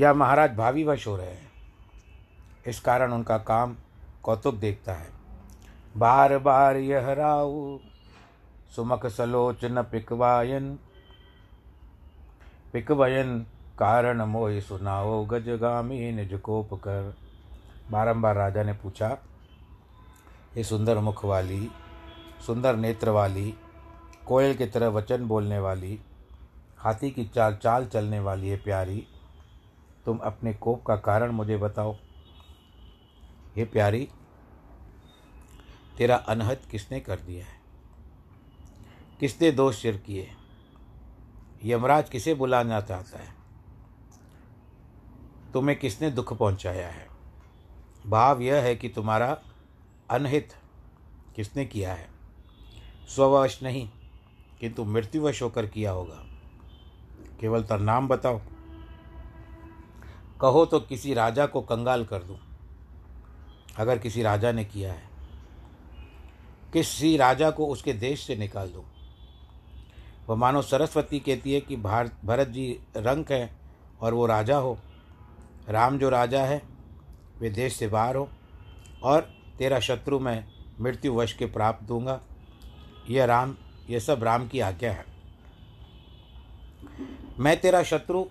या महाराज भावीवश हो रहे हैं। इस कारण उनका काम कौतुक देखता है। बार बार यह सुमख सलोचन पिकवायन। पिकवयन कारण मोह सुनाओ गजगामी निज कोप कर। बारंबार राजा ने पूछा, ये सुंदर मुख वाली, सुंदर नेत्र वाली, कोयल की तरह वचन बोलने वाली, हाथी की चाल चाल चलने वाली है प्यारी तुम अपने कोप का कारण मुझे बताओ। हे प्यारी, तेरा अनहद किसने कर दिया है? किसने दोष सिर किए? यमराज किसे बुलाना चाहता है? तुम्हें किसने दुख पहुँचाया है? भाव यह है कि तुम्हारा अनहित किसने किया है? स्ववश नहीं, किंतु मृत्युवश होकर किया होगा। केवल तर नाम बताओ। कहो तो किसी राजा को कंगाल कर दूँ। अगर किसी राजा ने किया है, किसी राजा को उसके देश से निकाल दूँ। वह मानो सरस्वती कहती है कि भारत, भरत जी रंक हैं और वो राजा हो। राम जो राजा है, वे देश से बाहर हो और तेरा शत्रु मैं मृत्यु वश के प्राप्त दूँगा। यह राम, यह सब राम की आज्ञा है। मैं तेरा शत्रु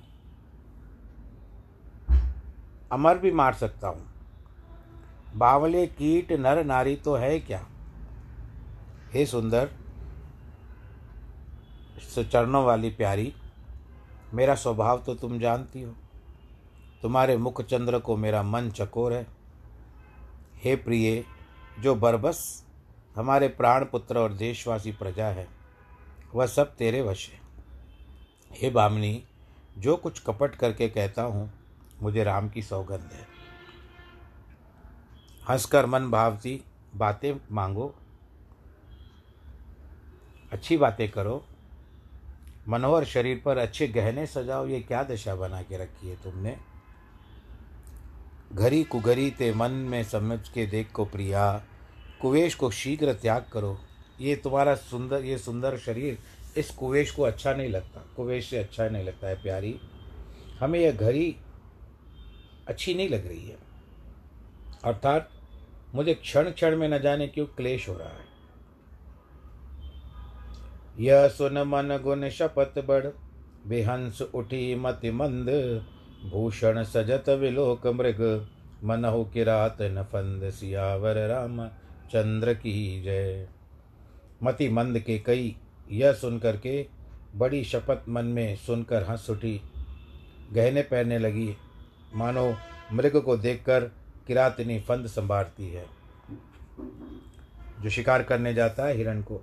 अमर भी मार सकता हूँ। बावले कीट नर नारी तो है क्या? हे सुंदर चरणों वाली प्यारी, मेरा स्वभाव तो तुम जानती हो। तुम्हारे मुख चंद्र को मेरा मन चकोर है। हे प्रिय, जो बरबस हमारे प्राण पुत्र और देशवासी प्रजा है, वह सब तेरे वश है। हे बामनी, जो कुछ कपट करके कहता हूँ मुझे राम की सौगंध है। हंसकर मन भावती बातें मांगो। अच्छी बातें करो। मनोहर शरीर पर अच्छे गहने सजाओ। ये क्या दशा बना के रखी है तुमने? घरी कुघरी ते मन में समझ के देख को प्रिया। कुवेश को शीघ्र त्याग करो। ये तुम्हारा सुंदर, ये सुंदर शरीर इस कुवेश को अच्छा नहीं लगता। कुवेश से अच्छा नहीं लगता है प्यारी। हमें यह घड़ी अच्छी नहीं लग रही है। अर्थात, मुझे क्षण क्षण में न जाने क्यों क्लेश हो रहा है। यह सुन मन गुण शपथ बढ़ बेहंस उठी मति मंद, भूषण सजत विलोक मृग मनहु किरात न फंद सियावर राम, चंद्र की जय। मति मंद के कई यह सुनकर के बड़ी शपथ मन में सुनकर हंस उठी, गहने पहनने लगी मानो मृग को देखकर किरातनी फंद संभारती है। जो शिकार करने जाता है हिरण को,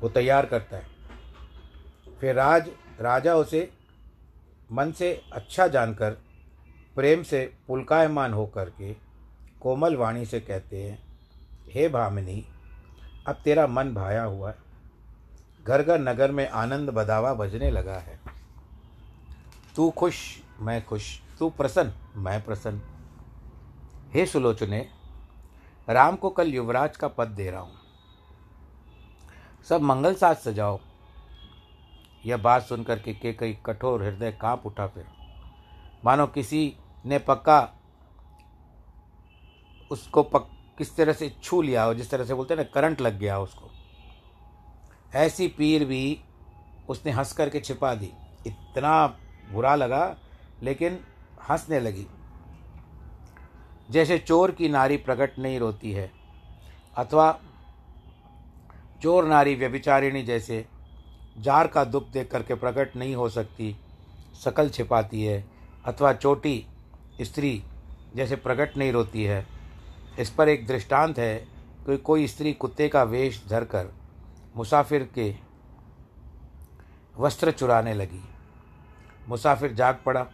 वो तैयार करता है। फिर राज, राजा उसे मन से अच्छा जानकर, प्रेम से पुलकायमान होकर के कोमल वाणी से कहते हैं, हे भामिनी, अब तेरा मन भाया हुआ है। घर घर नगर में आनंद बदावा बजने लगा है। तू खुश मैं खुश, तू प्रसन्न, मैं प्रसन्न। हे सुलोचने, राम को कल युवराज का पद दे रहा हूँ। सब मंगल साथ सजाओ। यह बात सुनकर के के कई कठोर हृदय काँप उठा फिर। मानो किसी ने पक्का उसको पक, किस तरह से छू लिया हो, जिस तरह से बोलते हैं ना, करंट लग गया उसको। ऐसी पीर भी उसने हंस करके छिपा दी। इतना बुरा लगा लेकिन हंसने लगी। जैसे चोर की नारी प्रकट नहीं रोती है, अथवा चोर नारी व्यभिचारिणी जैसे जार का दुख देख करके प्रकट नहीं हो सकती, सकल छिपाती है, अथवा चोटी स्त्री जैसे प्रकट नहीं रोती है। इस पर एक दृष्टांत है कि कोई स्त्री कुत्ते का वेश धरकर मुसाफिर के वस्त्र चुराने लगी। मुसाफिर जाग पड़ा।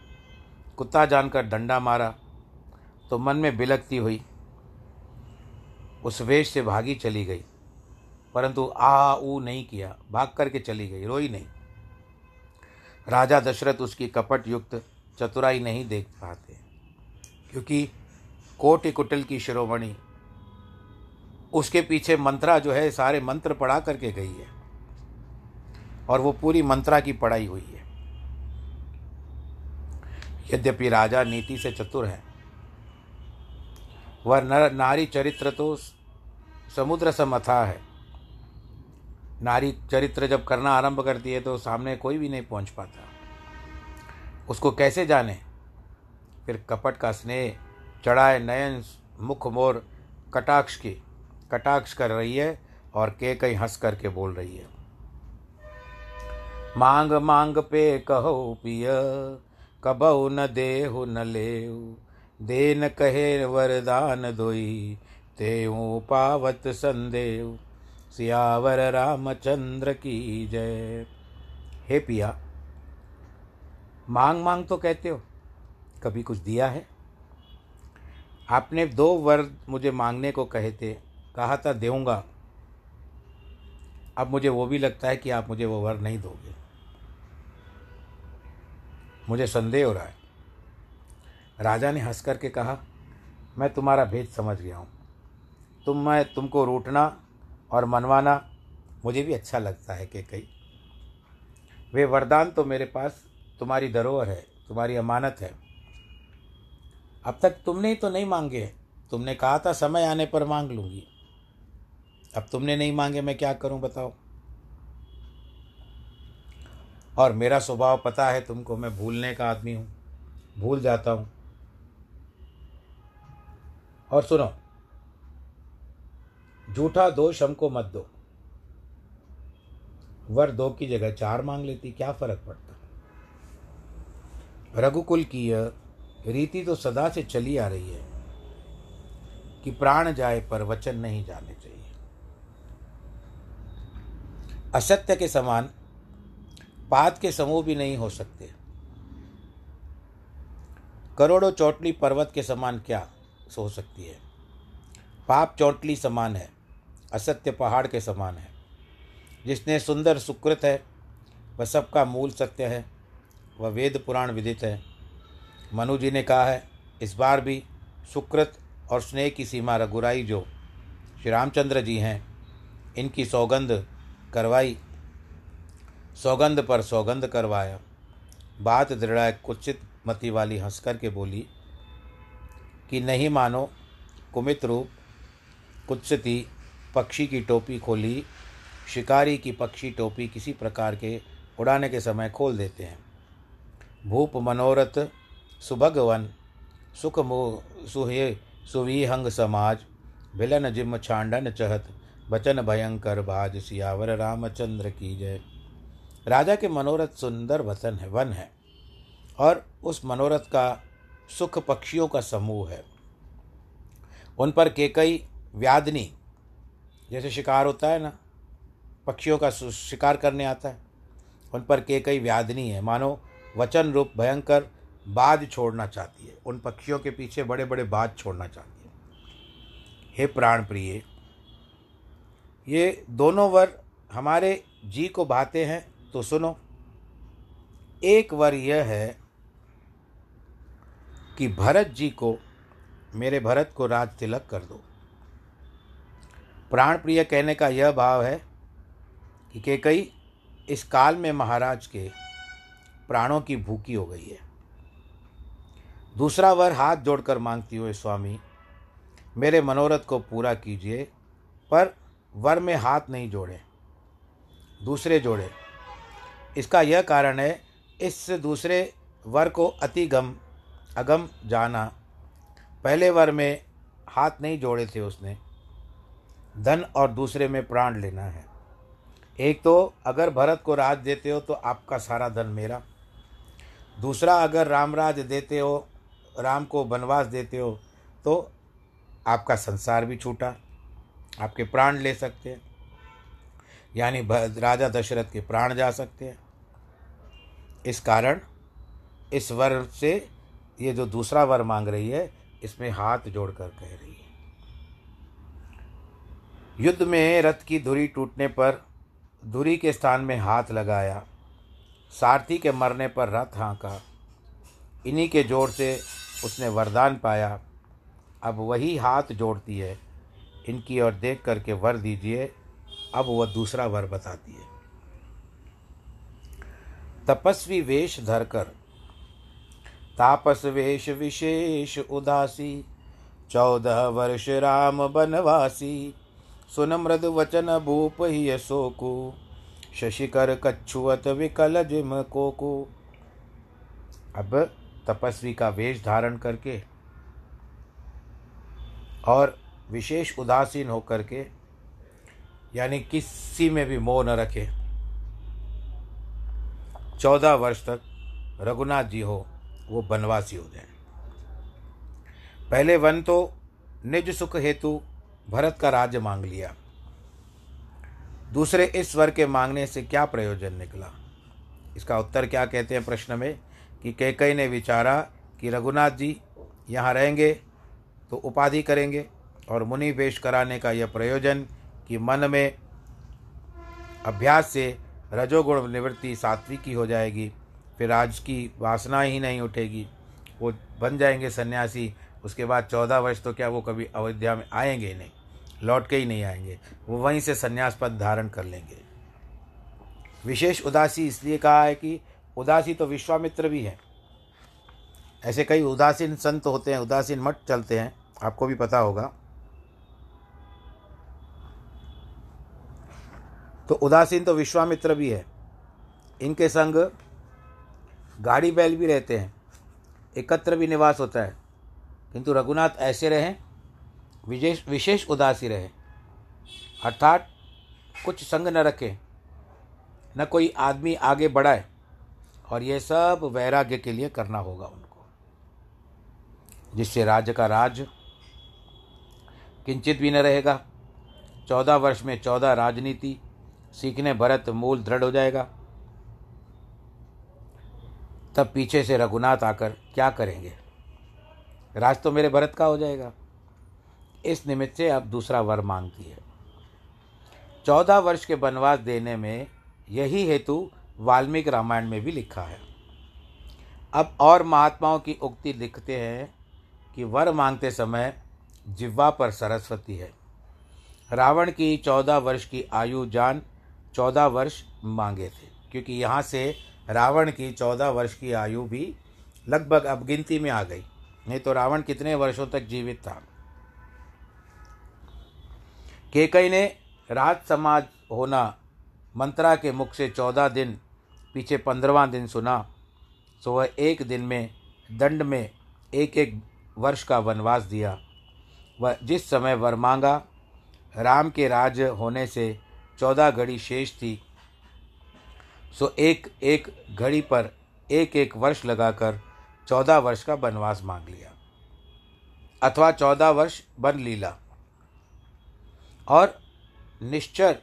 कुत्ता जानकर डंडा मारा तो मन में बिलकती हुई उस वेश से भागी चली गई। परंतु आ ऊ नहीं किया, भाग करके चली गई, रोई नहीं। राजा दशरथ उसकी कपट युक्त चतुराई नहीं देख पाते, क्योंकि कोटि कुटिल की शिरोमणि, उसके पीछे मंत्रा जो है, सारे मंत्र पढ़ा करके गई है, और वो पूरी मंत्रा की पढ़ाई हुई है। यद्यपि राजा नीति से चतुर है, वह नर नारी चरित्र तो समुद्र समथा है। नारी चरित्र जब करना आरंभ करती है तो सामने कोई भी नहीं पहुँच पाता। उसको कैसे जाने? फिर कपट का स्नेह, चढ़ाए नयन, मुख मोर, कटाक्ष की कटाक्ष कर रही है और के कई हंस करके बोल रही है। मांग मांग पे कहो पिय कबहु न देहु न लेऊ देन कहे वरदान दोई, तेऊ पावत संदेव सियावर रामचंद्र की जय। हे पिया, मांग मांग तो कहते हो, कभी कुछ दिया है? आपने दो वर मुझे मांगने को कहे थे, कहा था देऊँगा, अब मुझे वो भी लगता है कि आप मुझे वो वर नहीं दोगे। मुझे संदेह हो रहा है। राजा ने हंस करके कहा, मैं तुम्हारा भेद समझ गया हूँ। तुम, मैं तुमको रूठना और मनवाना मुझे भी अच्छा लगता है कि कई वे वरदान तो मेरे पास तुम्हारी धरोहर है, तुम्हारी अमानत है। अब तक तुमने ही तो नहीं मांगे तुमने कहा था समय आने पर मांग लूँगी। अब तुमने नहीं मांगे, मैं क्या करूँ, बताओ? और मेरा स्वभाव पता है तुमको, मैं भूलने का आदमी हूँ, भूल जाता हूँ। और सुनो, झूठा दोष हमको मत दो। वर दो की जगह चार मांग लेती, क्या फ़र्क पड़ता? रघुकुल की यह रीति तो सदा से चली आ रही है कि प्राण जाए पर वचन नहीं जाने चाहिए। असत्य के समान पात के समूह भी नहीं हो सकते। करोड़ों चौटली पर्वत के समान क्या हो सकती है? पाप चौटली समान है, असत्य पहाड़ के समान है। जिसने सुंदर सुकृत है, वह सबका मूल सत्य है, वह वेद पुराण विदित है। मनु जी ने कहा है, इस बार भी सुकृत और स्नेह की सीमा रघुराई जो श्री रामचंद्र जी हैं, इनकी सौगंध करवाई सौगंध पर सौगंध करवाया। बात दृढ़ कुचित मति वाली हंस कर के बोली, कि नहीं मानो, कुमित रूप कुत्सिती पक्षी की टोपी खोली, शिकारी की पक्षी टोपी किसी प्रकार के उड़ाने के समय खोल देते हैं। भूप मनोरथ, सुभगवन, सुख सुहे, सुविहंग समाज भिलन जिम छांडन चहत, बचन भयंकर भाज सियावर रामचंद्र की जय। राजा के मनोरथ सुंदर वतन है, वन है। और उस मनोरथ का सुख पक्षियों का समूह है। उन पर केकई व्याधनी, जैसे शिकार होता है ना, पक्षियों का शिकार करने आता है। उन पर केकई व्याधनी है। मानो, वचन रूप भयंकर बाज छोड़ना चाहती है। उन पक्षियों के पीछे बड़े बड़े बाज छोड़ना चाहती है। हे प्राण प्रिय ये दोनों वर हमारे जी को भाते हैं तो सुनो, एक वर यह है कि भरत जी को, मेरे भरत को राज तिलक कर दो। प्राण प्रिय कहने का यह भाव है कि के कई इस काल में महाराज के प्राणों की भूखी हो गई है। दूसरा वर हाथ जोड़कर मांगती हुए, स्वामी, मेरे मनोरथ को पूरा कीजिए, पर वर में हाथ नहीं जोड़े, दूसरे जोड़े। इसका यह कारण है, इस दूसरे वर को अतिगम अगम जाना। पहले वर में हाथ नहीं जोड़े थे उसने। धन और दूसरे में प्राण लेना है। एक तो अगर भरत को राज देते हो तो आपका सारा धन मेरा। दूसरा, अगर रामराज देते हो, राम को वनवास देते हो तो आपका संसार भी छूटा। आपके प्राण ले सकते हैं। यानी राजा दशरथ के प्राण जा सकते हैं। इस कारण, इस वर से ये जो दूसरा वर मांग रही है, इसमें हाथ जोड़कर कह रही है। युद्ध में रथ की धुरी टूटने पर, धुरी के स्थान में हाथ लगाया, सारथी के मरने पर रथ हाँका। इन्हीं के ज़ोर से उसने वरदान पाया। अब वही हाथ जोड़ती है। इनकी ओर देख करके वर दीजिए। अब वह दूसरा वर बताती है। तपस्वी वेश धरकर। तापस वेश विशेष उदासी, चौदह वर्ष राम बनवासी सुन मृद वचन भूप ही सोकु शशिकर कच्छुअत विकल जिम कोकु। अब तपस्वी का वेश धारण करके और विशेष उदासीन होकर के, यानी किसी में भी मोह न रखे। चौदह वर्ष तक रघुनाथ जी हो, वो वनवासी हो जाए पहले वन तो निज सुख हेतु भरत का राज्य मांग लिया। दूसरे इस वर के मांगने से क्या प्रयोजन निकला? इसका उत्तर क्या कहते हैं प्रश्न में कि कैकई ने विचारा कि रघुनाथ जी यहाँ रहेंगे तो उपाधि करेंगे और मुनि वेश कराने का यह प्रयोजन कि मन में अभ्यास से रजोगुण निवृत्ति सात्विक की हो जाएगी, फिर आज की वासना ही नहीं उठेगी। वो बन जाएँगे सन्यासी, उसके बाद चौदह वर्ष तो क्या वो कभी अयोध्या में आएँगे ही नहीं लौट के ही नहीं आएँगे। वो वहीं से संन्यास पद धारण कर लेंगे। विशेष उदासी इसलिए कहा है कि उदासी तो विश्वामित्र भी हैं। ऐसे कई उदासीन संत होते हैं, उदासीन मठ चलते हैं, आपको भी पता होगा। तो उदासीन तो विश्वामित्र भी है। इनके संग गाड़ी बैल भी रहते हैं। एकत्र भी निवास होता है। किंतु रघुनाथ ऐसे रहें विशेष विशेष उदासी रहे। अर्थात कुछ संग न रखें, न कोई आदमी आगे बढ़ाए, और यह सब वैराग्य के लिए करना होगा उनको। जिससे राज्य का राज किंचित भी न रहेगा। चौदह वर्ष में चौदह राजनीति सीखने भरत मूल दृढ़ हो जाएगा। तब पीछे से रघुनाथ आकर, क्या करेंगे? राज तो मेरे भरत का हो जाएगा। इस निमित्त से अब दूसरा वर मांगती है। चौदह वर्ष के वनवास देने में यही हेतु वाल्मीकि रामायण में भी लिखा है। अब और महात्माओं की उक्ति लिखते हैं कि वर मांगते समय जिह्वा पर सरस्वती है। रावण की चौदह वर्ष की आयु जान चौदह वर्ष मांगे थे, क्योंकि यहाँ से रावण की चौदह वर्ष की आयु भी लगभग अब गिनती में आ गई। नहीं तो रावण कितने वर्षों तक जीवित था? केकई ने राज समाज होना मंत्रा के मुख से चौदह दिन पीछे पंद्रवा दिन सुना सो वह एक दिन में, दंड में एक एक वर्ष का वनवास दिया। वह जिस समय वर मांगा, राम के राज होने से चौदह घड़ी शेष थी। सो एक एक घड़ी पर एक एक वर्ष लगाकर चौदह वर्ष का वनवास मांग लिया। अथवा चौदह वर्ष बन लीला। और निश्चर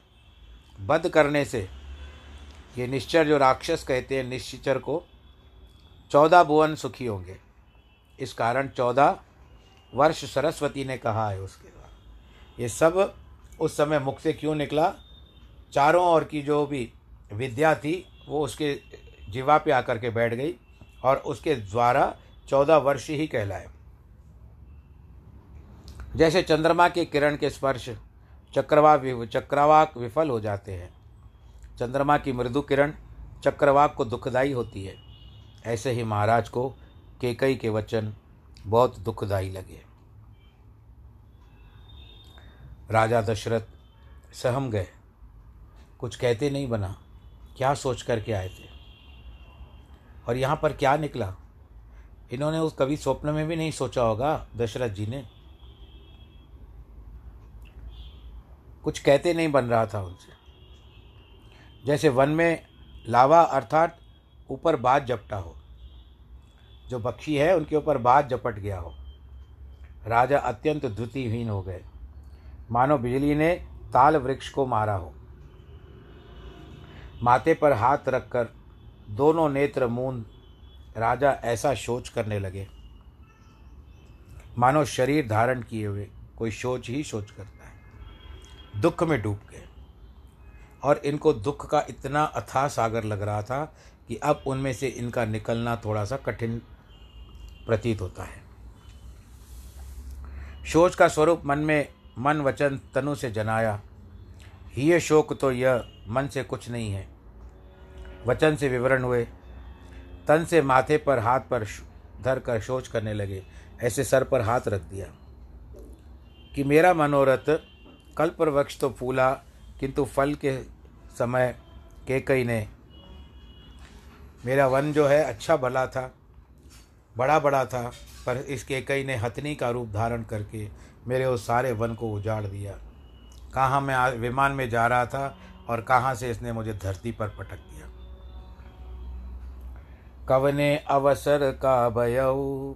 बध करने से, ये निश्चर जो राक्षस कहते हैं, निश्चर को चौदह भुवन सुखी होंगे। इस कारण चौदह वर्ष सरस्वती ने कहा है उसके बाद ये सब उस समय मुख से क्यों निकला? चारों ओर की जो भी विद्या थी, वो उसके जीवा पे आकर के बैठ गई और उसके द्वारा चौदह वर्ष ही कहलाए। जैसे चंद्रमा के किरण के स्पर्श चक्रवाक चक्रवाक विफल हो जाते हैं। चंद्रमा की मृदु किरण चक्रवाक को दुखदाई होती है। ऐसे ही महाराज को केकई के वचन बहुत दुखदाई लगे। राजा दशरथ सहम गए। कुछ कहते नहीं बना। क्या सोच करके आए थे? और यहाँ पर क्या निकला? इन्होंने उस कभी स्वप्न में भी नहीं सोचा होगा, दशरथ जी ने। कुछ कहते नहीं बन रहा था उनसे। जैसे वन में लावा अर्थात ऊपर बाज जपटा हो। जो पक्षी है, उनके ऊपर बाज जपट गया हो। राजा अत्यंत द्वितीयहीन हो गए। मानो बिजली ने ताल वृक्ष को मारा हो। माथे पर हाथ रखकर दोनों नेत्र मूंद राजा ऐसा शोच करने लगे। मानो शरीर धारण किए हुए कोई सोच ही शोच करता है। दुख में डूब गए। और इनको दुख का इतना अथाह सागर लग रहा था कि अब उनमें से इनका निकलना थोड़ा सा कठिन प्रतीत होता है। शोच का स्वरूप मन में मन वचन तनु से जनाया ही शोक तो यह, मन से कुछ नहीं है। वचन से विवरण हुए। तन से माथे पर हाथ पर धर कर शोच करने लगे। ऐसे सर पर हाथ रख दिया कि मेरा मनोरथ कल्प वृक्ष तो फूला, किंतु फल के समय के कई ने। मेरा वन जो है अच्छा भला था बड़ा बड़ा था, पर इसके कई ने हथनी का रूप धारण करके मेरे उस सारे वन को उजाड़ दिया। कहाँ मैं विमान में जा रहा था और कहाँ से इसने मुझे धरती पर पटक कवने अवसर का भयऊ?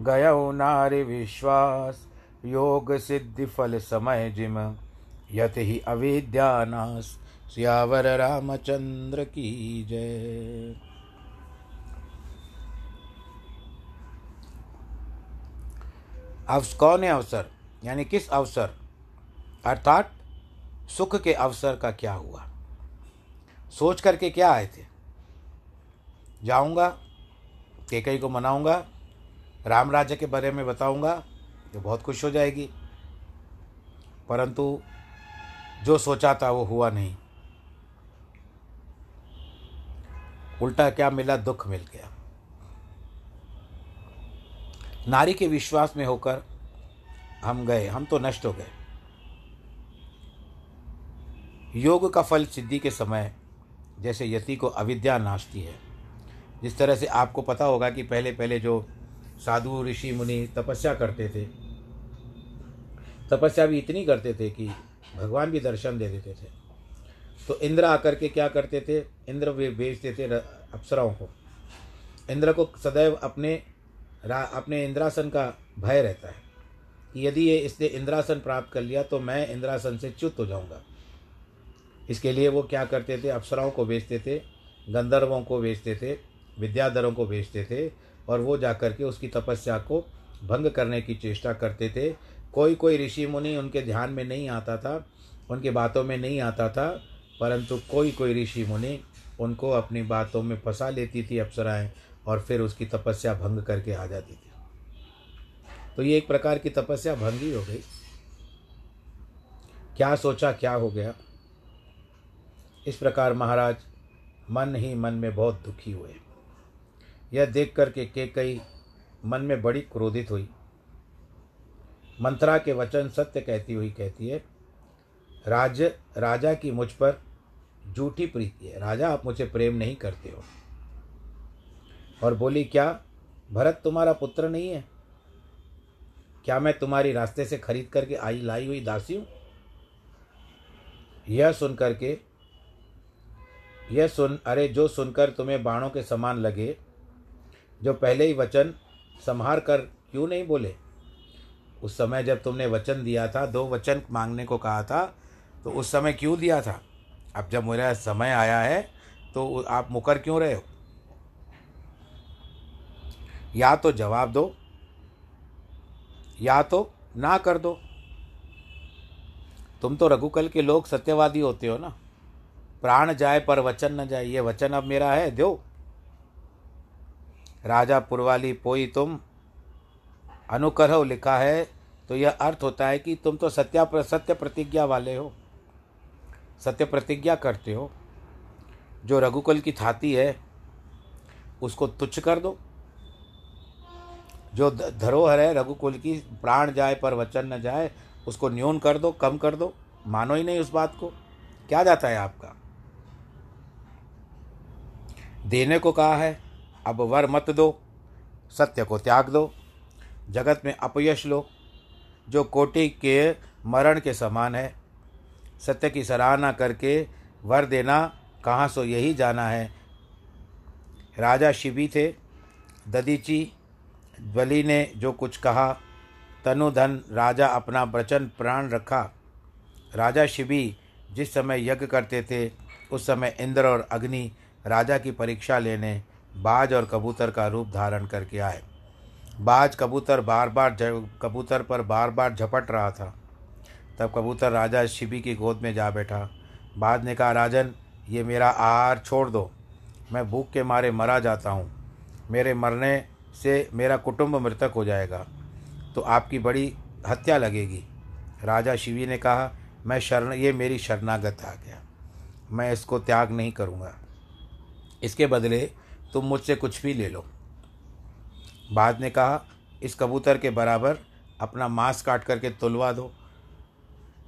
गयऊ नारी विश्वास, योग सिद्धि फल समय जिम। यत ही अविद्यानाश सियावर रामचंद्र की जय। कौन है अवसर? यानी किस अवसर? अर्थात सुख के अवसर का क्या हुआ? सोच करके क्या आए थे? जाऊँगा, केकई को मनाऊँगा, राम राज्य के बारे में बताऊँगा तो बहुत खुश हो जाएगी। परंतु जो सोचा था वो हुआ नहीं। उल्टा क्या मिला, दुख मिल गया। नारी के विश्वास में होकर हम गए, हम तो नष्ट हो गए। योग का फल सिद्धि के समय, जैसे यति को अविद्या नाशती है। जिस तरह से आपको पता होगा कि पहले पहले जो साधु ऋषि मुनि तपस्या करते थे, तपस्या भी इतनी करते थे कि भगवान भी दर्शन दे देते थे। तो इंद्र आकर के क्या करते थे? इंद्र वे भेजते थे अप्सराओं को। इंद्र को सदैव अपने अपने इंद्रासन का भय रहता है कि यदि ये इसने इंद्रासन प्राप्त कर लिया तो मैं इंद्रासन से च्युत हो जाऊँगा। इसके लिए वो क्या करते थे? अप्सराओं को बेचते थे, गंधर्वों को बेचते थे विद्याधरों को भेजते थे और वो जाकर के उसकी तपस्या को भंग करने की चेष्टा करते थे। कोई कोई ऋषि मुनि उनके ध्यान में नहीं आता था, उनके बातों में नहीं आता था, परंतु कोई कोई ऋषि मुनि उनको अपनी बातों में फंसा लेती थी अप्सराएँ और फिर उसकी तपस्या भंग करके आ जाती थी। तो ये एक प्रकार की तपस्या भंग ही गई। क्या सोचा, क्या हो गया? इस प्रकार महाराज मन ही मन में बहुत दुखी हुए। यह देख कर के के कई मन में बड़ी क्रोधित हुई। मंत्रा के वचन सत्य कहती हुई कहती है, राज, राजा की मुझ पर झूठी प्रीति है। राजा, आप मुझे प्रेम नहीं करते हो। और बोली, क्या भरत तुम्हारा पुत्र नहीं है? क्या मैं तुम्हारी रास्ते से खरीद करके आई, लाई हुई दासी हूँ? यह सुन करके, यह सुन, अरे जो सुनकर तुम्हें बाणों के समान लगे जो पहले ही वचन संहार कर क्यों नहीं बोले? उस समय जब तुमने वचन दिया था, दो वचन मांगने को कहा था तो उस समय क्यों दिया था? अब जब मेरा समय आया है तो आप मुकर क्यों रहे हो? या तो जवाब दो, या तो ना कर दो। तुम तो रघुकल के लोग सत्यवादी होते हो ना। प्राण जाए पर वचन न जाए, ये वचन अब मेरा है, दो। राजा पुरवाली पोई तुम अनुकरव लिखा है तो यह अर्थ होता है कि तुम तो सत्या सत्य प्रतिज्ञा वाले हो, सत्य प्रतिज्ञा करते हो। जो रघुकुल की थाती है, उसको तुच्छ कर दो। जो धरोहर है, रघुकुल की प्राण जाए, पर वचन न जाए, उसको न्यून कर दो, कम कर दो। मानो ही नहीं उस बात को। क्या जाता है आपका? देने को कहा है अब वर मत दो, सत्य को त्याग दो, जगत में अपयश लो, जो कोटि के मरण के समान है। सत्य की सराहना करके वर देना, कहाँ सो यही जाना है। राजा शिवी थे, ददीची बलि ने जो कुछ कहा, तनु धन राजा अपना वचन प्राण रखा। राजा शिवी जिस समय यज्ञ करते थे, उस समय इंद्र और अग्नि राजा की परीक्षा लेने बाज और कबूतर का रूप धारण करके आए। बाज कबूतर बार बार कबूतर पर बार बार झपट रहा था। तब कबूतर राजा शिवी की गोद में जा बैठा। बाज ने कहा, राजन, ये मेरा आहार छोड़ दो। मैं भूख के मारे मरा जाता हूँ। मेरे मरने से मेरा कुटुंब मृतक हो जाएगा। तो आपकी बड़ी हत्या लगेगी। राजा शिवी ने कहा, मैं शरण, ये मेरी शरणागत आ गया। मैं इसको त्याग नहीं करूँगा। इसके बदले तुम मुझसे कुछ भी ले लो। बाद ने कहा, इस कबूतर के बराबर अपना मांस काट करके तुलवा दो।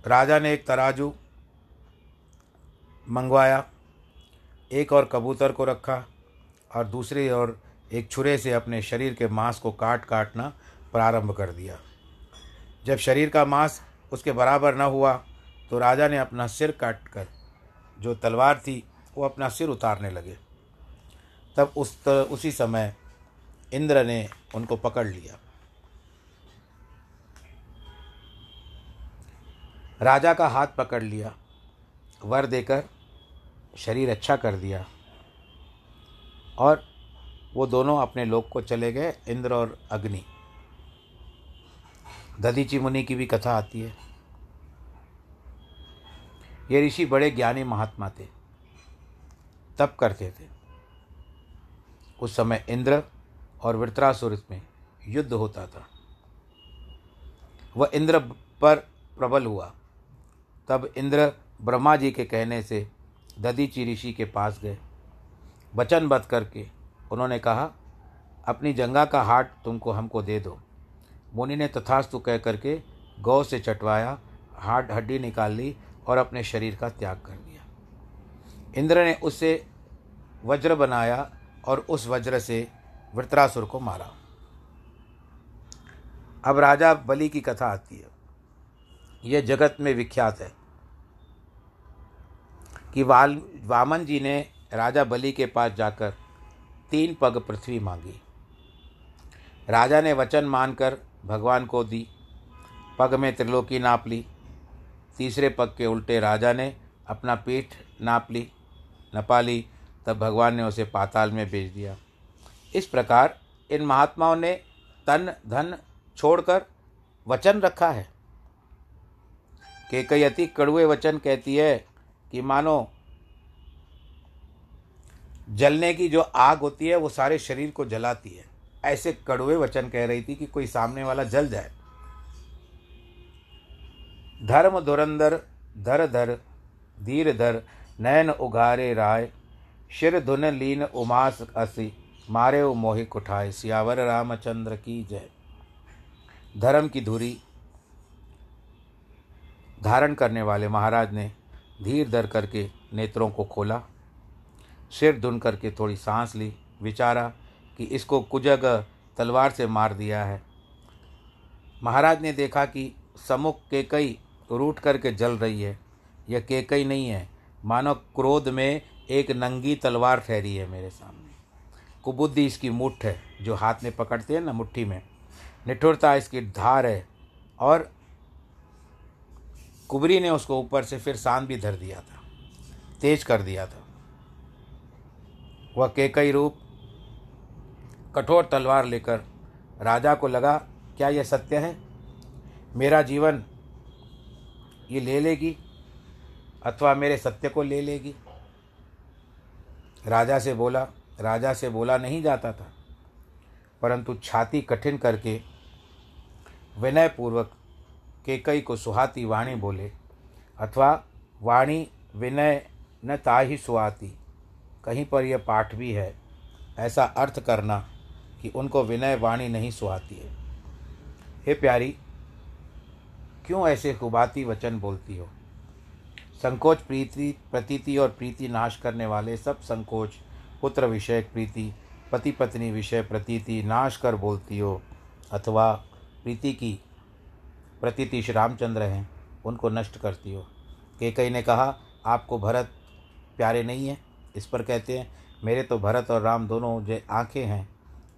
राजा ने एक तराजू मंगवाया, एक और कबूतर को रखा और दूसरी ओर एक छुरे से अपने शरीर के मांस को काट काटना प्रारंभ कर दिया। जब शरीर का मांस उसके बराबर न हुआ तो राजा ने अपना सिर काट कर जो तलवार थी, वो अपना सिर उतारने लगे। तब उस तर, उसी समय इंद्र ने उनको पकड़ लिया। राजा का हाथ पकड़ लिया वर देकर शरीर अच्छा कर दिया और वो दोनों अपने लोक को चले गए इंद्र और अग्नि। दधीची मुनि की भी कथा आती है। ये ऋषि बड़े ज्ञानी महात्मा थे तप करते थे। उस समय इंद्र और वृत्रासुर में युद्ध होता था। वह इंद्र पर प्रबल हुआ। तब इंद्र ब्रह्मा जी के कहने से ददीची ऋषि के पास गए। वचनबद्ध करके उन्होंने कहा, अपनी जंगा का हाट तुमको हमको दे दो। मुनि ने तथास्तु कह करके गौ से चटवाया, हाट हड्डी निकाल ली और अपने शरीर का त्याग कर दिया। इंद्र ने उससे वज्र बनाया और उस वज्र से वृत्रासुर को मारा। अब राजा बलि की कथा आती है। यह जगत में विख्यात है कि वाल, वामन जी ने राजा बलि के पास जाकर तीन पग पृथ्वी मांगी। राजा ने वचन मानकर भगवान को दी, पग में त्रिलोकी नाप ली, तीसरे पग के उल्टे राजा ने अपना पीठ नाप ली, नपा ली तब भगवान ने उसे पाताल में भेज दिया। इस प्रकार इन महात्माओं ने तन, धन छोड़कर वचन रखा है। कि कई अति कड़ुए वचन कहती है कि मानो, जलने की जो आग होती है, वो सारे शरीर को जलाती है। ऐसे कड़वे वचन कह रही थी कि कोई सामने वाला जल जाए। धर्म धुरंधर, धर धर, धीर धर, नयन उघारे राय शिर धुन लीन उमास असी मारे ओ मोहि कुठाए सियावर रामचंद्र की जय। धर्म की धुरी धारण करने वाले महाराज ने धीर धर करके नेत्रों को खोला, सिर धुन करके थोड़ी सांस ली, विचारा कि इसको कुजग तलवार से मार दिया है। महाराज ने देखा कि समुख केकई रूट करके जल रही है, यह केकई नहीं है, मानो क्रोध में एक नंगी तलवार ठहरी है मेरे सामने। कुबुद्धि इसकी मुठ है, जो हाथ में पकड़ते हैं ना मुट्ठी में। निठुरता इसकी धार है, और कुबरी ने उसको ऊपर से फिर सांद भी धर दिया था, तेज कर दिया था। वह केकई रूप, कठोर तलवार लेकर राजा को लगा, क्या यह सत्य है? मेरा जीवन ये ले लेगी, अथवा मेरे सत्य को ले लेगी? राजा से बोला, राजा से बोला नहीं जाता था। परंतु छाती कठिन करके विनयपूर्वक केकई को सुहाती वाणी बोले, अथवा वाणी विनय न ता ही सुहाती, कहीं पर यह पाठ भी है। ऐसा अर्थ करना कि उनको विनय वाणी नहीं सुहाती है। हे प्यारी, क्यों ऐसे खुबाती वचन बोलती हो? संकोच, प्रीति, प्रतीति और प्रीति नाश करने वाले सब संकोच, पुत्र विषय प्रीति, पति पत्नी विषय प्रतीति नाश कर बोलती हो, अथवा प्रीति की प्रतीति श्री रामचंद्र हैं, उनको नष्ट करती हो। केकई ने कहा, आपको भरत प्यारे नहीं हैं? इस पर कहते हैं, मेरे तो भरत और राम दोनों जो आँखें हैं।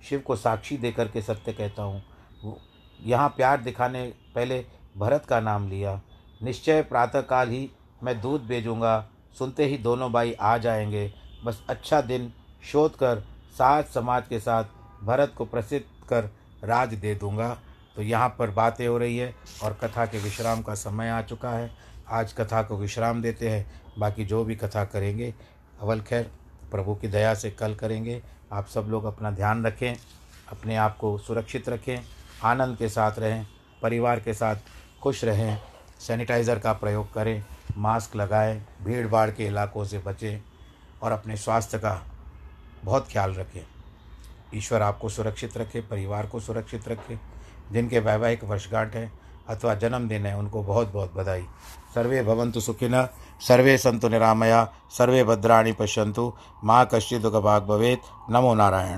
शिव को साक्षी देकर के सत्य कहता हूँ यहाँ प्यार दिखाने पहले भरत का नाम लिया। निश्चय प्रातःकाल ही मैं दूध भेजूँगा। सुनते ही दोनों भाई आ जाएँगे। बस अच्छा दिन शोध कर साथ समाज के साथ भरत को प्रसिद्ध कर राज दे दूँगा। तो यहाँ पर बातें हो रही है और कथा के विश्राम का समय आ चुका है। आज कथा को विश्राम देते हैं। बाकी जो भी कथा करेंगे, अवल खैर, प्रभु की दया से कल करेंगे। आप सब लोग अपना ध्यान रखें, अपने आप को सुरक्षित रखें, आनंद के साथ रहें, परिवार के साथ खुश रहें, सैनिटाइज़र का प्रयोग करें। मास्क लगाएँ भीड़ भाड़ के इलाकों से बचें और अपने स्वास्थ्य का बहुत ख्याल रखें। ईश्वर आपको सुरक्षित रखे, परिवार को सुरक्षित रखे, जिनके वैवाहिक वर्षगांठ है अथवा जन्मदिन है, उनको बहुत बहुत बधाई। सर्वे भवन्तु सुखिन, सर्वे संतु निरामया, सर्वे भद्राणी पश्यंतु माँ कश्चित् भाग भवेत्। नमो नारायण।